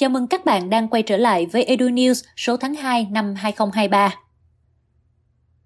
Chào mừng các bạn đang quay trở lại với Edu News số tháng 2 năm 2023.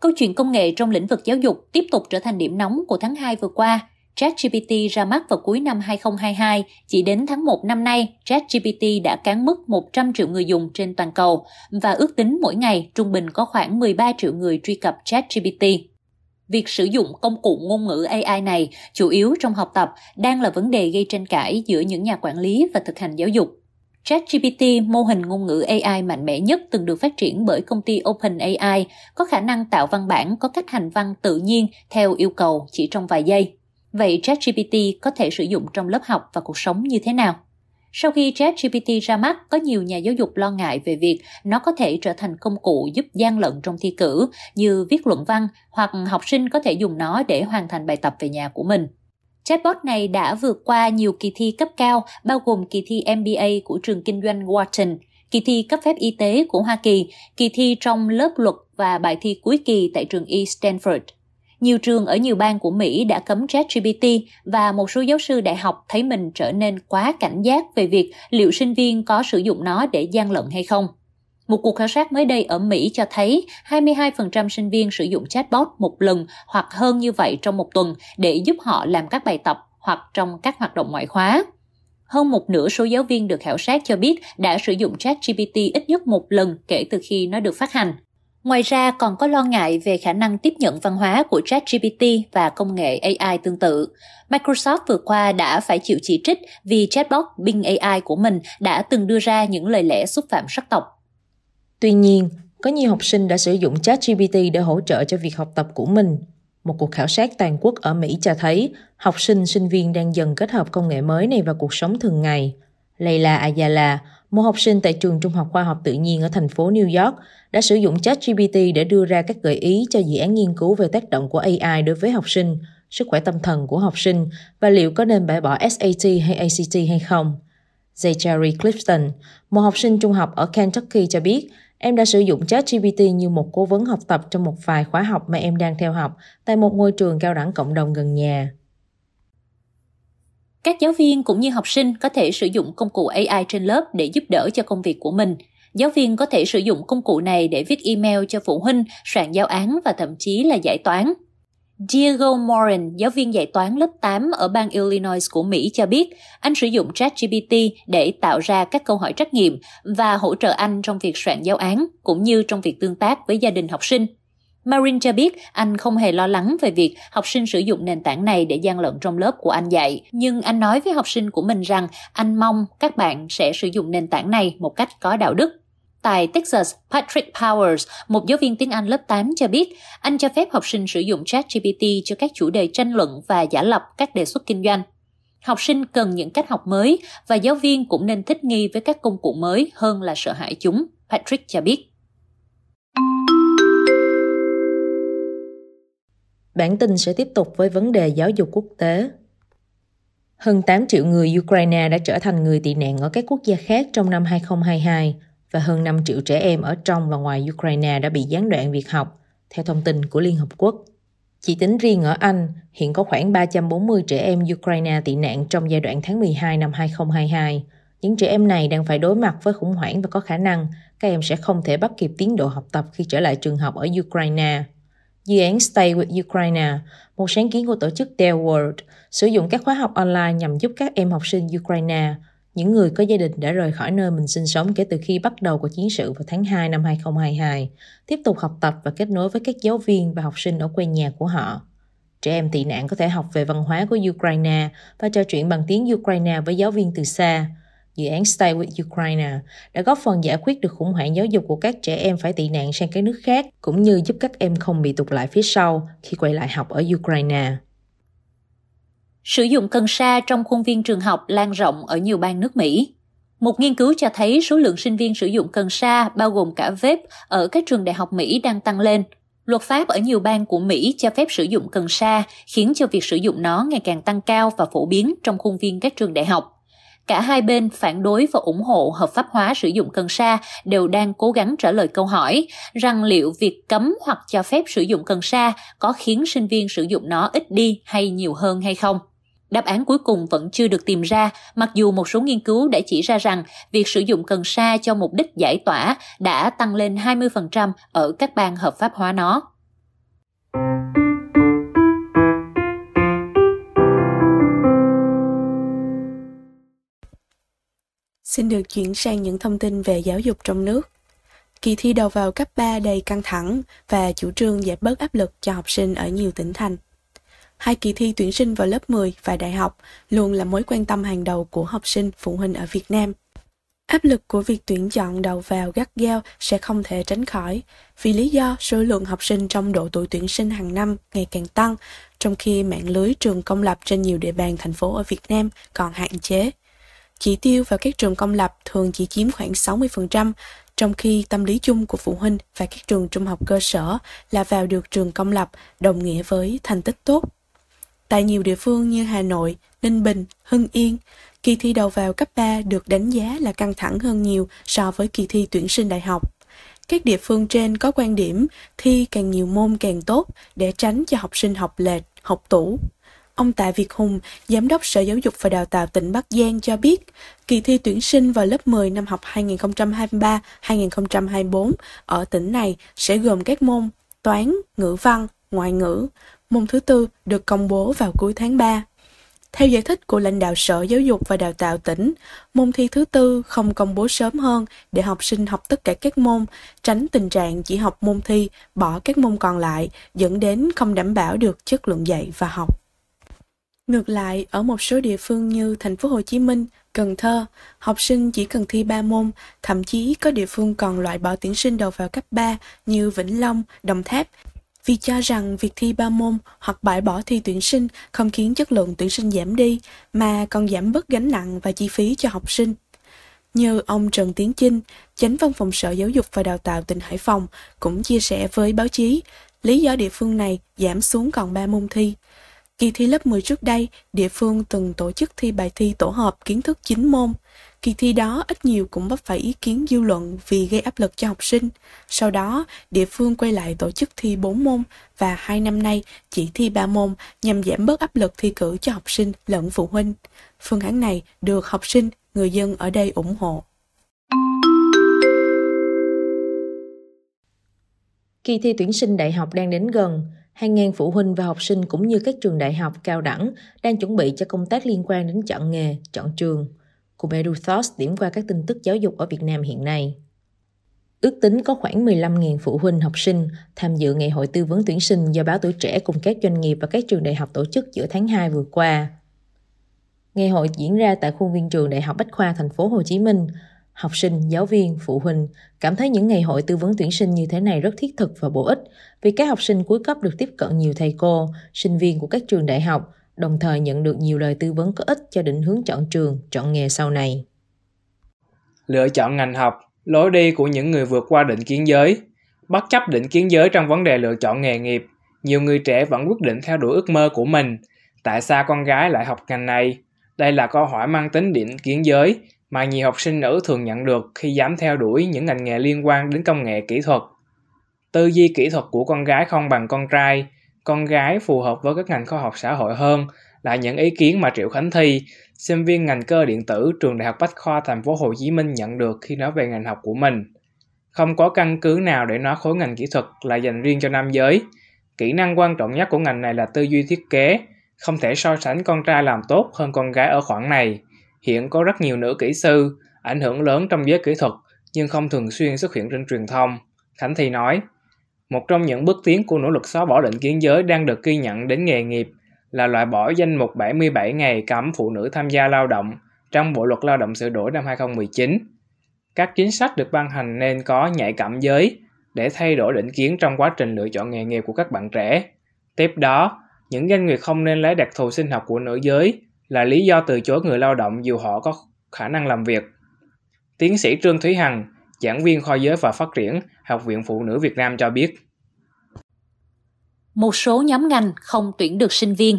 Câu chuyện công nghệ trong lĩnh vực giáo dục tiếp tục trở thành điểm nóng của tháng 2 vừa qua. ChatGPT ra mắt vào cuối năm 2022, chỉ đến tháng 1 năm nay, ChatGPT đã cán mức 100 triệu người dùng trên toàn cầu và ước tính mỗi ngày trung bình có khoảng 13 triệu người truy cập ChatGPT. Việc sử dụng công cụ ngôn ngữ AI này chủ yếu trong học tập đang là vấn đề gây tranh cãi giữa những nhà quản lý và thực hành giáo dục. ChatGPT, mô hình ngôn ngữ AI mạnh mẽ nhất từng được phát triển bởi công ty OpenAI, có khả năng tạo văn bản có cách hành văn tự nhiên theo yêu cầu chỉ trong vài giây. Vậy ChatGPT có thể sử dụng trong lớp học và cuộc sống như thế nào? Sau khi ChatGPT ra mắt, có nhiều nhà giáo dục lo ngại về việc nó có thể trở thành công cụ giúp gian lận trong thi cử như viết luận văn hoặc học sinh có thể dùng nó để hoàn thành bài tập về nhà của mình. Chatbot này đã vượt qua nhiều kỳ thi cấp cao, bao gồm kỳ thi MBA của trường kinh doanh Wharton, kỳ thi cấp phép y tế của Hoa Kỳ, kỳ thi trong lớp luật và bài thi cuối kỳ tại trường E. Stanford. Nhiều trường ở nhiều bang của Mỹ đã cấm ChatGPT và một số giáo sư đại học thấy mình trở nên quá cảnh giác về việc liệu sinh viên có sử dụng nó để gian lận hay không. Một cuộc khảo sát mới đây ở Mỹ cho thấy 22% sinh viên sử dụng chatbot một lần hoặc hơn như vậy trong một tuần để giúp họ làm các bài tập hoặc trong các hoạt động ngoại khóa. Hơn một nửa số giáo viên được khảo sát cho biết đã sử dụng ChatGPT ít nhất một lần kể từ khi nó được phát hành. Ngoài ra, còn có lo ngại về khả năng tiếp nhận văn hóa của ChatGPT và công nghệ AI tương tự. Microsoft vừa qua đã phải chịu chỉ trích vì chatbot Bing AI của mình đã từng đưa ra những lời lẽ xúc phạm sắc tộc. Tuy nhiên, có nhiều học sinh đã sử dụng ChatGPT để hỗ trợ cho việc học tập của mình. Một cuộc khảo sát toàn quốc ở Mỹ cho thấy học sinh, sinh viên đang dần kết hợp công nghệ mới này vào cuộc sống thường ngày. Leila Ayala, một học sinh tại trường Trung học Khoa học Tự nhiên ở thành phố New York, đã sử dụng ChatGPT để đưa ra các gợi ý cho dự án nghiên cứu về tác động của AI đối với học sinh, sức khỏe tâm thần của học sinh và liệu có nên bãi bỏ SAT hay ACT hay không. Zachary Clifton, một học sinh trung học ở Kentucky cho biết Em đã sử dụng ChatGPT như một cố vấn học tập trong một vài khóa học mà em đang theo học tại một ngôi trường cao đẳng cộng đồng gần nhà. Các giáo viên cũng như học sinh có thể sử dụng công cụ AI trên lớp để giúp đỡ cho công việc của mình. Giáo viên có thể sử dụng công cụ này để viết email cho phụ huynh, soạn giáo án và thậm chí là giải toán. Diego Morin, giáo viên dạy toán lớp 8 ở bang Illinois của Mỹ cho biết, anh sử dụng ChatGPT để tạo ra các câu hỏi trắc nghiệm và hỗ trợ anh trong việc soạn giáo án cũng như trong việc tương tác với gia đình học sinh. Marin cho biết anh không hề lo lắng về việc học sinh sử dụng nền tảng này để gian lận trong lớp của anh dạy, nhưng anh nói với học sinh của mình rằng anh mong các bạn sẽ sử dụng nền tảng này một cách có đạo đức. Tại Texas, Patrick Powers, một giáo viên tiếng Anh lớp 8 cho biết, anh cho phép học sinh sử dụng ChatGPT cho các chủ đề tranh luận và giả lập các đề xuất kinh doanh. Học sinh cần những cách học mới và giáo viên cũng nên thích nghi với các công cụ mới hơn là sợ hãi chúng, Patrick cho biết. Bản tin sẽ tiếp tục với vấn đề giáo dục quốc tế. Hơn 8 triệu người Ukraine đã trở thành người tị nạn ở các quốc gia khác trong năm 2022 và hơn 5 triệu trẻ em ở trong và ngoài Ukraine đã bị gián đoạn việc học, theo thông tin của Liên Hợp Quốc. Chỉ tính riêng ở Anh, hiện có khoảng 340 trẻ em Ukraine tị nạn trong giai đoạn tháng 12 năm 2022. Những trẻ em này đang phải đối mặt với khủng hoảng và có khả năng các em sẽ không thể bắt kịp tiến độ học tập khi trở lại trường học ở Ukraine. Dự án Stay with Ukraine, một sáng kiến của tổ chức Dell World, sử dụng các khóa học online nhằm giúp các em học sinh Ukraine những người có gia đình đã rời khỏi nơi mình sinh sống kể từ khi bắt đầu của chiến sự vào tháng 2 năm 2022, tiếp tục học tập và kết nối với các giáo viên và học sinh ở quê nhà của họ. Trẻ em tị nạn có thể học về văn hóa của Ukraine và trò chuyện bằng tiếng Ukraine với giáo viên từ xa. Dự án Stay with Ukraine đã góp phần giải quyết được khủng hoảng giáo dục của các trẻ em phải tị nạn sang các nước khác, cũng như giúp các em không bị tụt lại phía sau khi quay lại học ở Ukraine. Sử dụng cần sa trong khuôn viên trường học lan rộng ở nhiều bang nước Mỹ. Một nghiên cứu cho thấy số lượng sinh viên sử dụng cần sa, bao gồm cả vape, ở các trường đại học Mỹ đang tăng lên. Luật pháp ở nhiều bang của Mỹ cho phép sử dụng cần sa, khiến cho việc sử dụng nó ngày càng tăng cao và phổ biến trong khuôn viên các trường đại học. Cả hai bên phản đối và ủng hộ hợp pháp hóa sử dụng cần sa đều đang cố gắng trả lời câu hỏi rằng liệu việc cấm hoặc cho phép sử dụng cần sa có khiến sinh viên sử dụng nó ít đi hay nhiều hơn hay không. Đáp án cuối cùng vẫn chưa được tìm ra, mặc dù một số nghiên cứu đã chỉ ra rằng việc sử dụng cần sa cho mục đích giải tỏa đã tăng lên 20% ở các bang hợp pháp hóa nó. Xin được chuyển sang những thông tin về giáo dục trong nước. Kỳ thi đầu vào cấp 3 đầy căng thẳng và chủ trương giảm bớt áp lực cho học sinh ở nhiều tỉnh thành. Hai kỳ thi tuyển sinh vào lớp 10 và đại học luôn là mối quan tâm hàng đầu của học sinh, phụ huynh ở Việt Nam. Áp lực của việc tuyển chọn đầu vào gắt gao sẽ không thể tránh khỏi, vì lý do số lượng học sinh trong độ tuổi tuyển sinh hàng năm ngày càng tăng, trong khi mạng lưới trường công lập trên nhiều địa bàn thành phố ở Việt Nam còn hạn chế. Chỉ tiêu vào các trường công lập thường chỉ chiếm khoảng 60%, trong khi tâm lý chung của phụ huynh và các trường trung học cơ sở là vào được trường công lập đồng nghĩa với thành tích tốt. Tại nhiều địa phương như Hà Nội, Ninh Bình, Hưng Yên, kỳ thi đầu vào cấp 3 được đánh giá là căng thẳng hơn nhiều so với kỳ thi tuyển sinh đại học. Các địa phương trên có quan điểm thi càng nhiều môn càng tốt để tránh cho học sinh học lệch, học tủ. Ông Tạ Việt Hùng, Giám đốc Sở Giáo dục và Đào tạo tỉnh Bắc Giang cho biết, kỳ thi tuyển sinh vào lớp 10 năm học 2023-2024 ở tỉnh này sẽ gồm các môn toán, ngữ văn, ngoại ngữ. Môn thứ tư được công bố vào cuối tháng 3. Theo giải thích của lãnh đạo Sở Giáo dục và Đào tạo tỉnh, môn thi thứ tư không công bố sớm hơn để học sinh học tất cả các môn, tránh tình trạng chỉ học môn thi, bỏ các môn còn lại, dẫn đến không đảm bảo được chất lượng dạy và học. Ngược lại, ở một số địa phương như thành phố Hồ Chí Minh, Cần Thơ, học sinh chỉ cần thi 3 môn, thậm chí có địa phương còn loại bỏ tuyển sinh đầu vào cấp 3 như Vĩnh Long, Đồng Tháp vì cho rằng việc thi ba môn hoặc bãi bỏ thi tuyển sinh không khiến chất lượng tuyển sinh giảm đi, mà còn giảm bớt gánh nặng và chi phí cho học sinh. Như ông Trần Tiến Chinh, chánh văn phòng Sở Giáo dục và Đào tạo tỉnh Hải Phòng cũng chia sẻ với báo chí, lý do địa phương này giảm xuống còn 3 môn thi. Kỳ thi lớp 10 trước đây, địa phương từng tổ chức thi bài thi tổ hợp kiến thức 9 môn. Kỳ thi đó ít nhiều cũng vấp phải ý kiến dư luận vì gây áp lực cho học sinh. Sau đó, địa phương quay lại tổ chức thi 4 môn và hai năm nay chỉ thi 3 môn nhằm giảm bớt áp lực thi cử cho học sinh lẫn phụ huynh. Phương án này được học sinh, người dân ở đây ủng hộ. Kỳ thi tuyển sinh đại học đang đến gần, hàng ngàn phụ huynh và học sinh cũng như các trường đại học cao đẳng đang chuẩn bị cho công tác liên quan đến chọn nghề, chọn trường. Cùng Thos điểm qua các tin tức giáo dục ở Việt Nam hiện nay. Ước tính có khoảng 15.000 phụ huynh học sinh tham dự ngày hội tư vấn tuyển sinh do báo tuổi trẻ cùng các doanh nghiệp và các trường đại học tổ chức giữa tháng 2 vừa qua. Ngày hội diễn ra tại khuôn viên trường Đại học Bách khoa thành phố Hồ Chí Minh. Học sinh, giáo viên, phụ huynh cảm thấy những ngày hội tư vấn tuyển sinh như thế này rất thiết thực và bổ ích vì các học sinh cuối cấp được tiếp cận nhiều thầy cô, sinh viên của các trường đại học đồng thời nhận được nhiều lời tư vấn có ích cho định hướng chọn trường, chọn nghề sau này. Lựa chọn ngành học, lối đi của những người vượt qua định kiến giới. Bất chấp định kiến giới trong vấn đề lựa chọn nghề nghiệp, nhiều người trẻ vẫn quyết định theo đuổi ước mơ của mình. Tại sao con gái lại học ngành này? Đây là câu hỏi mang tính định kiến giới mà nhiều học sinh nữ thường nhận được khi dám theo đuổi những ngành nghề liên quan đến công nghệ kỹ thuật. Tư duy kỹ thuật của con gái không bằng con trai, con gái phù hợp với các ngành khoa học xã hội hơn là những ý kiến mà Triệu Khánh Thi, sinh viên ngành cơ điện tử trường Đại học Bách khoa Thành phố Hồ Chí Minh nhận được khi nói về ngành học của mình. Không có căn cứ nào để nói khối ngành kỹ thuật là dành riêng cho nam giới. Kỹ năng quan trọng nhất của ngành này là tư duy thiết kế, không thể so sánh con trai làm tốt hơn con gái ở khoảng này. Hiện có rất nhiều nữ kỹ sư, ảnh hưởng lớn trong giới kỹ thuật nhưng không thường xuyên xuất hiện trên truyền thông. Khánh Thi nói, một trong những bước tiến của nỗ lực xóa bỏ định kiến giới đang được ghi nhận đến nghề nghiệp là loại bỏ danh mục 77 ngày cấm phụ nữ tham gia lao động trong Bộ luật Lao động sửa đổi năm 2019. Các chính sách được ban hành nên có nhạy cảm giới để thay đổi định kiến trong quá trình lựa chọn nghề nghiệp của các bạn trẻ. Tiếp đó, những doanh nghiệp không nên lấy đặc thù sinh học của nữ giới là lý do từ chối người lao động dù họ có khả năng làm việc. Tiến sĩ Trương Thúy Hằng, giảng viên khoa giới và phát triển, Học viện Phụ nữ Việt Nam cho biết. Một số nhóm ngành không tuyển được sinh viên.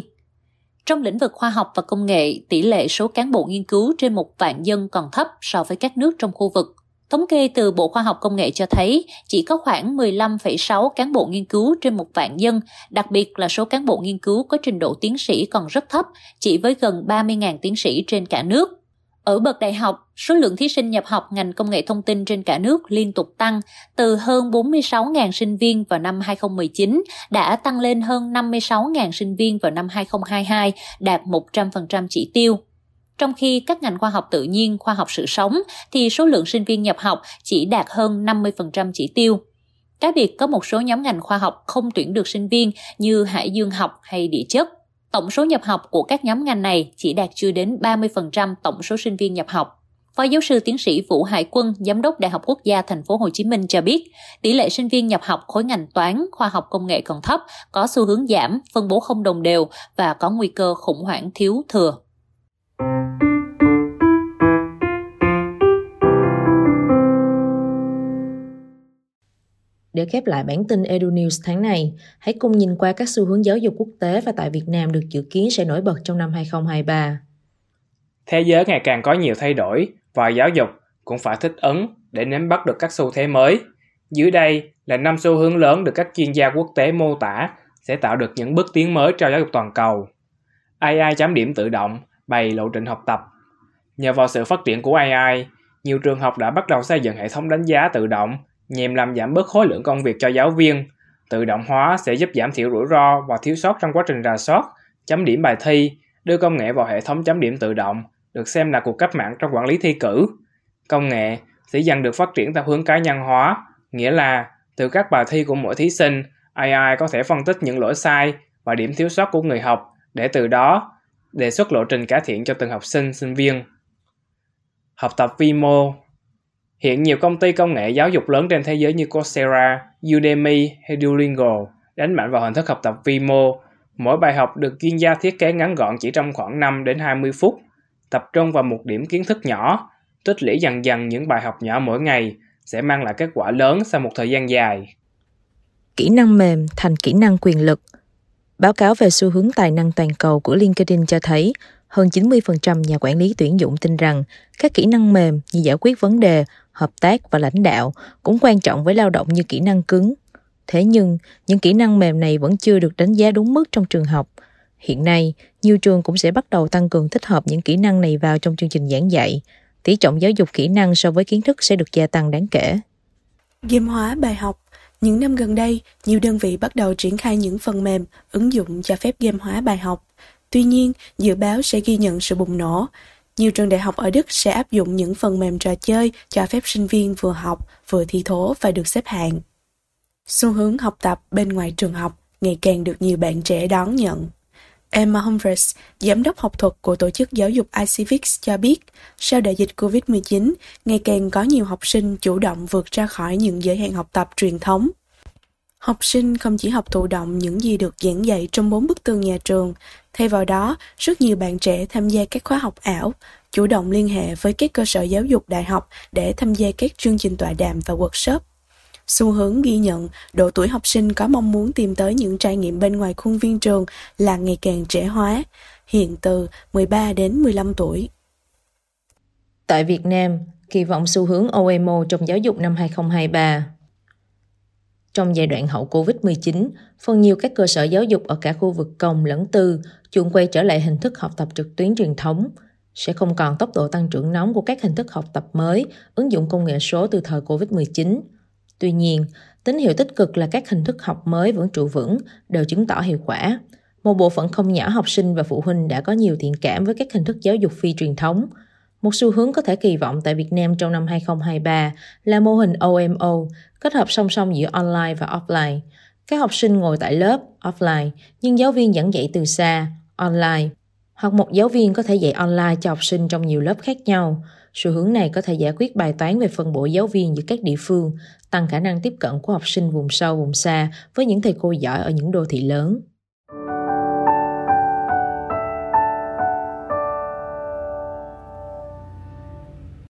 Trong lĩnh vực khoa học và công nghệ, tỷ lệ số cán bộ nghiên cứu trên một vạn dân còn thấp so với các nước trong khu vực. Thống kê từ Bộ Khoa học Công nghệ cho thấy chỉ có khoảng 15,6 cán bộ nghiên cứu trên một vạn dân, đặc biệt là số cán bộ nghiên cứu có trình độ tiến sĩ còn rất thấp, chỉ với gần 30.000 tiến sĩ trên cả nước. Ở bậc đại học, số lượng thí sinh nhập học ngành công nghệ thông tin trên cả nước liên tục tăng, từ hơn 46.000 sinh viên vào năm 2019 đã tăng lên hơn 56.000 sinh viên vào năm 2022, đạt 100% chỉ tiêu. Trong khi các ngành khoa học tự nhiên, khoa học sự sống thì số lượng sinh viên nhập học chỉ đạt hơn 50% chỉ tiêu. Cái biệt có một số nhóm ngành khoa học không tuyển được sinh viên như hải dương học hay địa chất. Tổng số nhập học của các nhóm ngành này chỉ đạt chưa đến 30% tổng số sinh viên nhập học. Phó giáo sư tiến sĩ Vũ Hải Quân, giám đốc Đại học Quốc gia Thành phố Hồ Chí Minh cho biết, tỷ lệ sinh viên nhập học khối ngành toán, khoa học công nghệ còn thấp, có xu hướng giảm, phân bố không đồng đều và có nguy cơ khủng hoảng thiếu thừa. Để khép lại bản tin Edu News tháng này, hãy cùng nhìn qua các xu hướng giáo dục quốc tế và tại Việt Nam được dự kiến sẽ nổi bật trong năm 2023. Thế giới ngày càng có nhiều thay đổi và giáo dục cũng phải thích ứng để nắm bắt được các xu thế mới. Dưới đây là năm xu hướng lớn được các chuyên gia quốc tế mô tả sẽ tạo được những bước tiến mới cho giáo dục toàn cầu. AI chấm điểm tự động bày lộ trình học tập. Nhờ vào sự phát triển của AI, nhiều trường học đã bắt đầu xây dựng hệ thống đánh giá tự động nhằm làm giảm bớt khối lượng công việc cho giáo viên. Tự động hóa sẽ giúp giảm thiểu rủi ro và thiếu sót trong quá trình rà soát, chấm điểm bài thi, đưa công nghệ vào hệ thống chấm điểm tự động, được xem là cuộc cách mạng trong quản lý thi cử. Công nghệ sẽ dần được phát triển theo hướng cá nhân hóa, nghĩa là từ các bài thi của mỗi thí sinh, AI có thể phân tích những lỗi sai và điểm thiếu sót của người học để từ đó đề xuất lộ trình cải thiện cho từng học sinh, sinh viên. Học tập vi mô Hiện nhiều công ty công nghệ giáo dục lớn trên thế giới như Coursera, Udemy hay Duolingo đánh mạnh vào hình thức học tập vi mô. Mỗi bài học được chuyên gia thiết kế ngắn gọn chỉ trong khoảng 5 đến 20 phút, tập trung vào một điểm kiến thức nhỏ, tích lũy dần dần những bài học nhỏ mỗi ngày sẽ mang lại kết quả lớn sau một thời gian dài. Kỹ năng mềm thành kỹ năng quyền lực. Báo cáo về xu hướng tài năng toàn cầu của LinkedIn cho thấy hơn 90% nhà quản lý tuyển dụng tin rằng các kỹ năng mềm như giải quyết vấn đề, hợp tác và lãnh đạo cũng quan trọng với lao động như kỹ năng cứng. Thế nhưng, những kỹ năng mềm này vẫn chưa được đánh giá đúng mức trong trường học. Hiện nay, nhiều trường cũng sẽ bắt đầu tăng cường tích hợp những kỹ năng này vào trong chương trình giảng dạy. Tỷ trọng giáo dục kỹ năng so với kiến thức sẽ được gia tăng đáng kể. Game hóa bài học những năm gần đây, nhiều đơn vị bắt đầu triển khai những phần mềm, ứng dụng cho phép game hóa bài học. Tuy nhiên, dự báo sẽ ghi nhận sự bùng nổ. Nhiều trường đại học ở Đức sẽ áp dụng những phần mềm trò chơi cho phép sinh viên vừa học, vừa thi thố và được xếp hạng. Xu hướng học tập bên ngoài trường học ngày càng được nhiều bạn trẻ đón nhận. Emma Humphreys, giám đốc học thuật của tổ chức giáo dục iCivics cho biết, sau đại dịch COVID-19, ngày càng có nhiều học sinh chủ động vượt ra khỏi những giới hạn học tập truyền thống Học sinh không chỉ học thụ động những gì được giảng dạy trong bốn bức tường nhà trường, thay vào đó, rất nhiều bạn trẻ tham gia các khóa học ảo, chủ động liên hệ với các cơ sở giáo dục đại học để tham gia các chương trình tọa đàm và workshop. Xu hướng ghi nhận độ tuổi học sinh có mong muốn tìm tới những trải nghiệm bên ngoài khuôn viên trường là ngày càng trẻ hóa, hiện từ 13 đến 15 tuổi. Tại Việt Nam, kỳ vọng xu hướng OMO trong giáo dục năm 2023 trong giai đoạn hậu Covid-19, phần nhiều các cơ sở giáo dục ở cả khu vực công lẫn tư chuộng quay trở lại hình thức học tập trực tuyến truyền thống, sẽ không còn tốc độ tăng trưởng nóng của các hình thức học tập mới, ứng dụng công nghệ số từ thời Covid-19. Tuy nhiên, tín hiệu tích cực là các hình thức học mới vẫn trụ vững, đều chứng tỏ hiệu quả. Một bộ phận không nhỏ học sinh và phụ huynh đã có nhiều thiện cảm với các hình thức giáo dục phi truyền thống, một xu hướng có thể kỳ vọng tại Việt Nam trong năm 2023 là mô hình OMO, kết hợp song song giữa online và offline. Các học sinh ngồi tại lớp offline, nhưng giáo viên giảng dạy từ xa online, hoặc một giáo viên có thể dạy online cho học sinh trong nhiều lớp khác nhau. Xu hướng này có thể giải quyết bài toán về phân bổ giáo viên giữa các địa phương, tăng khả năng tiếp cận của học sinh vùng sâu vùng xa với những thầy cô giỏi ở những đô thị lớn.